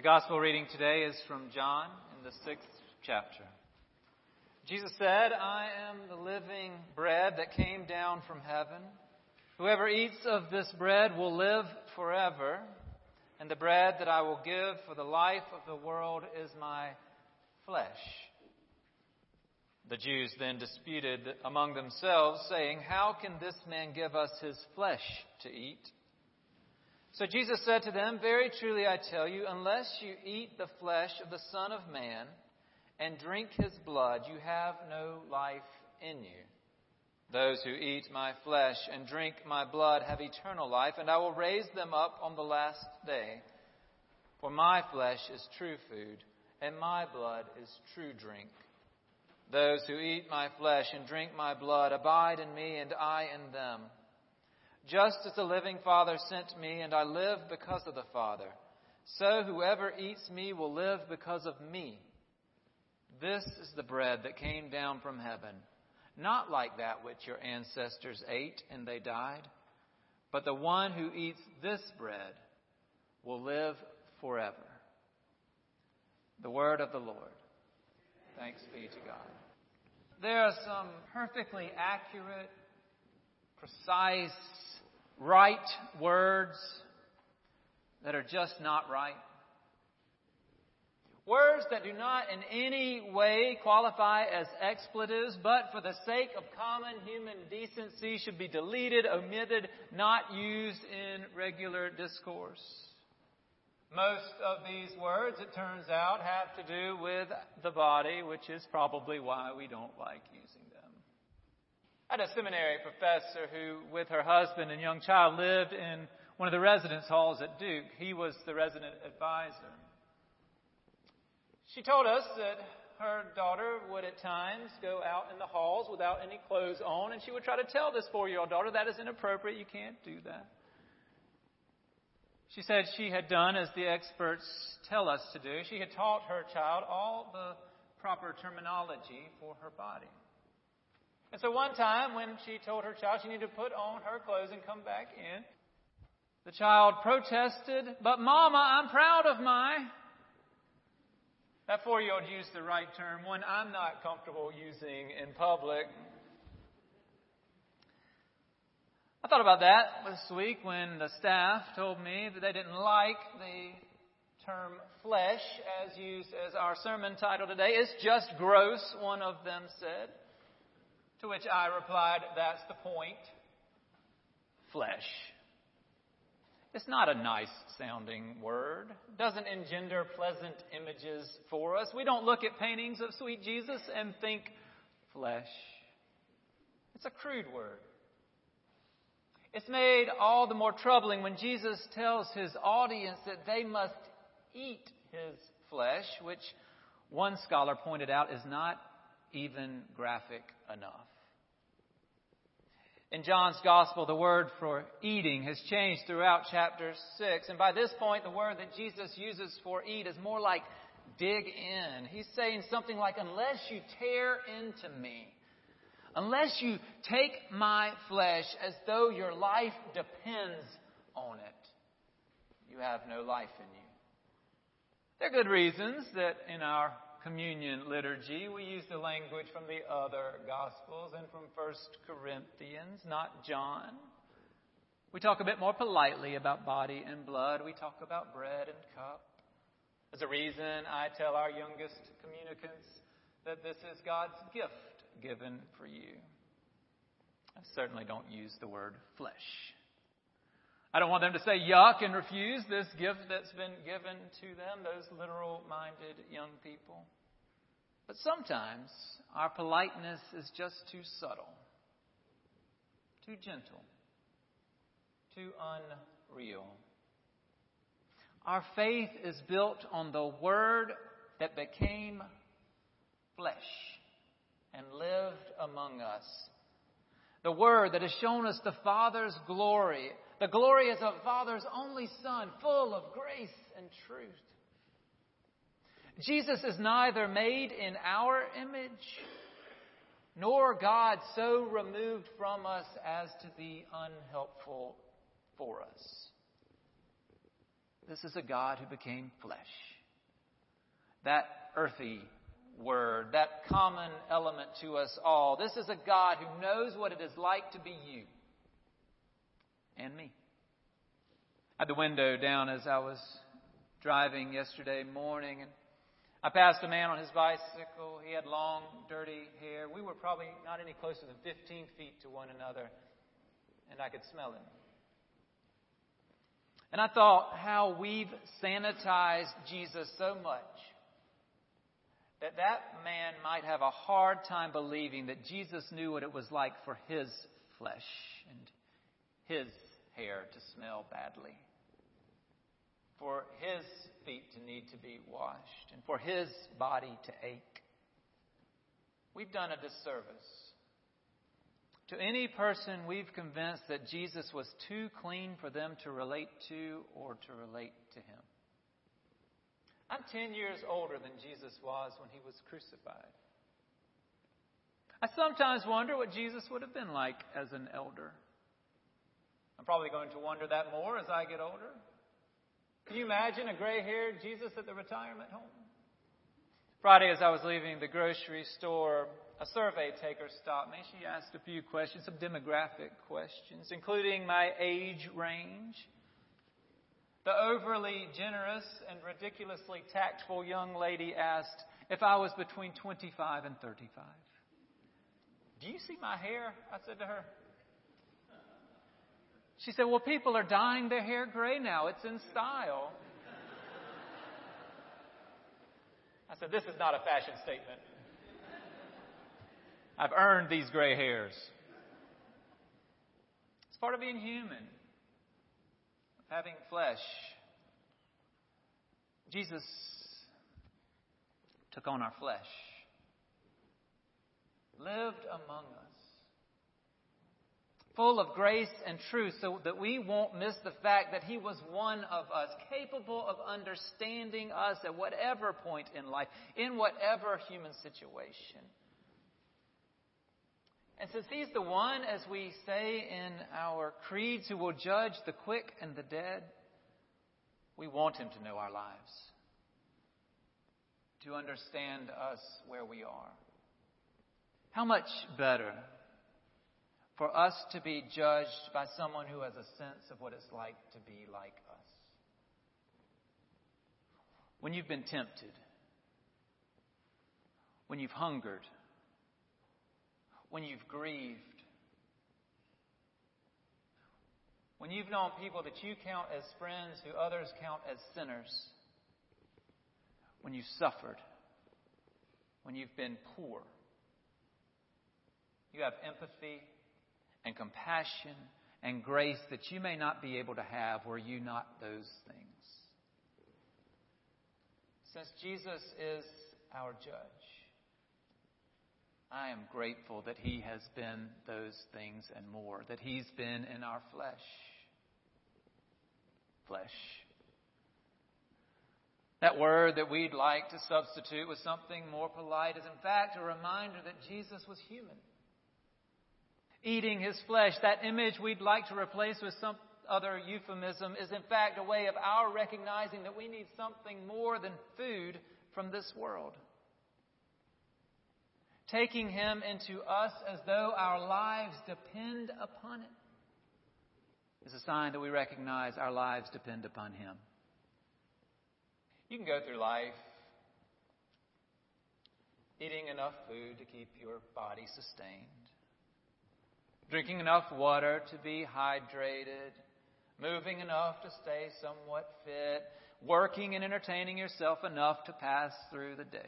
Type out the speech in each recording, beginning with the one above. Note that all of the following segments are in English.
The gospel reading today is from John in the sixth chapter. Jesus said, I am the living bread that came down from heaven. Whoever eats of this bread will live forever, and the bread that I will give for the life of the world is my flesh. The Jews then disputed among themselves, saying, How can this man give us his flesh to eat? So Jesus said to them, Very truly I tell you, unless you eat the flesh of the Son of Man and drink his blood, you have no life in you. Those who eat my flesh and drink my blood have eternal life, and I will raise them up on the last day. For my flesh is true food, and my blood is true drink. Those who eat my flesh and drink my blood abide in me, and I in them. Just as the living Father sent me, and I live because of the Father, so whoever eats me will live because of me. This is the bread that came down from heaven, not like that which your ancestors ate and they died, but the one who eats this bread will live forever. The word of the Lord. Thanks be to God. There are some perfectly accurate, precise, right words that are just not right. Words that do not in any way qualify as expletives, but for the sake of common human decency should be deleted, omitted, not used in regular discourse. Most of these words, it turns out, have to do with the body, which is probably why we don't like using. Had a seminary professor who, with her husband and young child, lived in one of the residence halls at Duke. He was the resident advisor. She told us that her daughter would at times go out in the halls without any clothes on, and she would try to tell this four year old daughter that is inappropriate, you can't do that. She said she had done as the experts tell us to do. She had taught her child all the proper terminology for her body. And so one time when she told her child she needed to put on her clothes and come back in, the child protested, But Mama, I'm proud of my. That four year old used the right term, one I'm not comfortable using in public. I thought about that this week when the staff told me that they didn't like the term flesh as used as our sermon title today. It's just gross, one of them said. To which I replied, That's the point. Flesh. It's not a nice sounding word. It doesn't engender pleasant images for us. We don't look at paintings of sweet Jesus and think flesh. It's a crude word. It's made all the more troubling when Jesus tells his audience that they must eat his flesh, which one scholar pointed out is not even graphic enough. In John's Gospel, the word for eating has changed throughout chapter 6. And by this point, the word that Jesus uses for eat is more like dig in. He's saying something like, unless you tear into me, Unless you take my flesh as though your life depends on it, you have no life in you. There are good reasons that in our communion liturgy we use the language from the other Gospels and from 1 Corinthians, not John. We talk a bit more politely about body and blood. We talk about bread and cup. As a reason, I tell our youngest communicants that this is God's gift given for you. I certainly don't use the word flesh. I don't want them to say yuck and refuse this gift that's been given to them, those literal minded young people. But sometimes our politeness is just too subtle, too gentle, too unreal. Our faith is built on the Word that became flesh and lived among us. The Word that has shown us the Father's glory, the glory as a Father's only Son, full of grace and truth. Jesus is neither made in our image, nor God so removed from us as to be unhelpful for us. this is a God who became flesh. That earthy word, that common element to us all. This is a God who knows what it is like to be you and me. I had the window down as I was driving yesterday morning, and I passed a man on his bicycle. He had long, dirty hair. We were probably not any closer than 15 feet to one another, and I could smell him. And I thought how we've sanitized Jesus so much that that man might have a hard time believing that Jesus knew what it was like for his flesh and his hair to smell badly, for his feet to need to be washed, and for his body to ache. We've done a disservice. To any person we've convinced that Jesus was too clean for them to relate to or to relate to him. I'm 10 years older than Jesus was when he was crucified. I sometimes wonder what Jesus would have been like as an elder. I'm probably going to wonder that more as I get older. Can you imagine a gray haired Jesus at the retirement home? Friday, as I was leaving the grocery store, a survey taker stopped me. She asked a few questions, some demographic questions, including my age range. The overly generous and ridiculously tactful young lady asked if I was between 25 and 35. Do you see my hair? I said to her. She said, Well, people are dyeing their hair gray now. It's in style. I said, This is not a fashion statement. I've earned these gray hairs. It's part of being human, of having flesh. Jesus took on our flesh, lived among full of grace and truth, so that we won't miss the fact that He was one of us, capable of understanding us at whatever point in life, in whatever human situation. And since He's the one, as we say in our creeds, who will judge the quick and the dead, we want Him to know our lives, to understand us where we are. How much better for us to be judged by someone who has a sense of what it's like to be like us. When you've been tempted, when you've hungered, when you've grieved, when you've known people that you count as friends who others count as sinners, when you've suffered, when you've been poor, you have empathy and compassion and grace that you may not be able to have were you not those things. Since Jesus is our judge, I am grateful that He has been those things and more, that He's been in our flesh. Flesh. That word that we'd like to substitute with something more polite is, in fact, a reminder that Jesus was human eating his flesh. That image we'd like to replace with some other euphemism is, in fact, a way of our recognizing that we need something more than food from this world. Taking him into us as though our lives depend upon it is a sign that we recognize our lives depend upon him. You can go through life eating enough food to keep your body sustained drinking enough water to be hydrated, moving enough to stay somewhat fit, working and entertaining yourself enough to pass through the days.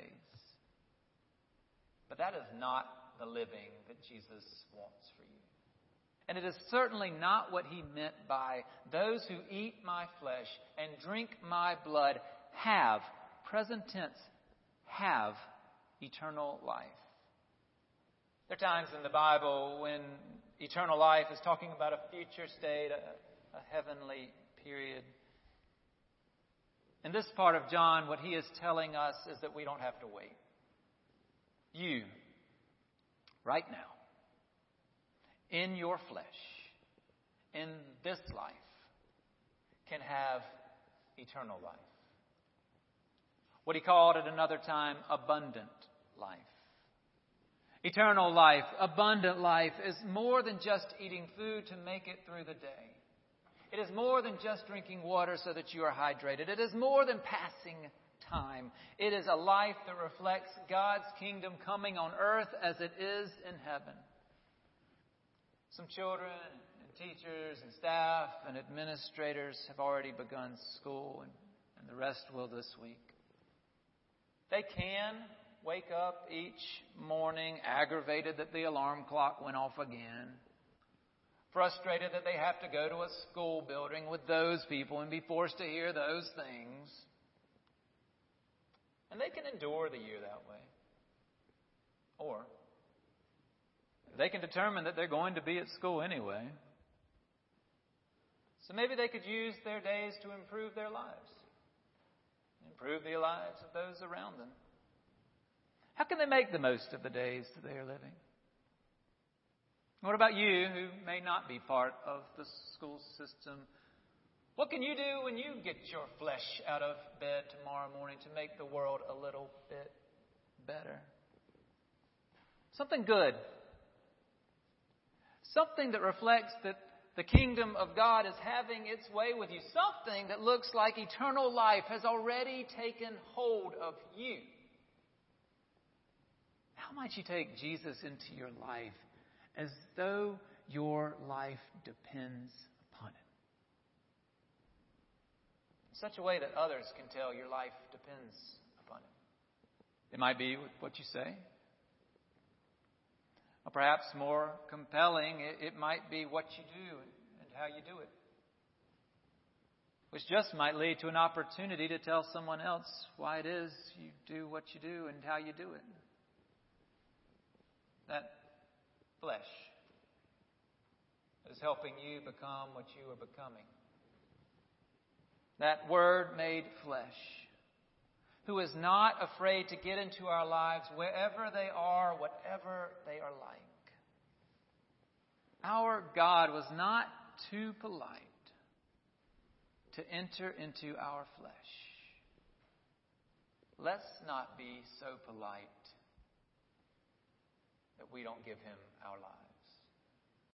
But that is not the living that Jesus wants for you. And it is certainly not what he meant by those who eat my flesh and drink my blood have, present tense, have eternal life. There are times in the Bible when eternal life is talking about a future state, a, a heavenly period. In this part of John, what he is telling us is that we don't have to wait. You, right now, in your flesh, in this life, can have eternal life. What he called at another time abundant life. Eternal life, abundant life, is more than just eating food to make it through the day. It is more than just drinking water so that you are hydrated. It is more than passing time. It is a life that reflects God's kingdom coming on earth as it is in heaven. Some children and teachers and staff and administrators have already begun school, and, and the rest will this week. They can wake up each morning aggravated that the alarm clock went off again, frustrated that they have to go to a school building with those people and be forced to hear those things. And they can endure the year that way. Or they can determine that they're going to be at school anyway. So maybe they could use their days to improve their lives, improve the lives of those around them. Can they make the most of the days that they are living? What about you who may not be part of the school system? What can you do when you get your flesh out of bed tomorrow morning to make the world a little bit better? Something good. Something that reflects that the kingdom of God is having its way with you. Something that looks like eternal life has already taken hold of you. How might you take Jesus into your life as though your life depends upon it? In such a way that others can tell your life depends upon it. It might be what you say. Or perhaps more compelling, it, it might be what you do and how you do it. Which just might lead to an opportunity to tell someone else why it is you do what you do and how you do it. That flesh is helping you become what you are becoming that Word made flesh, who is not afraid to get into our lives wherever they are, whatever they are like. Our God was not too polite to enter into our flesh. Let's not be so polite that we don't give him our lives.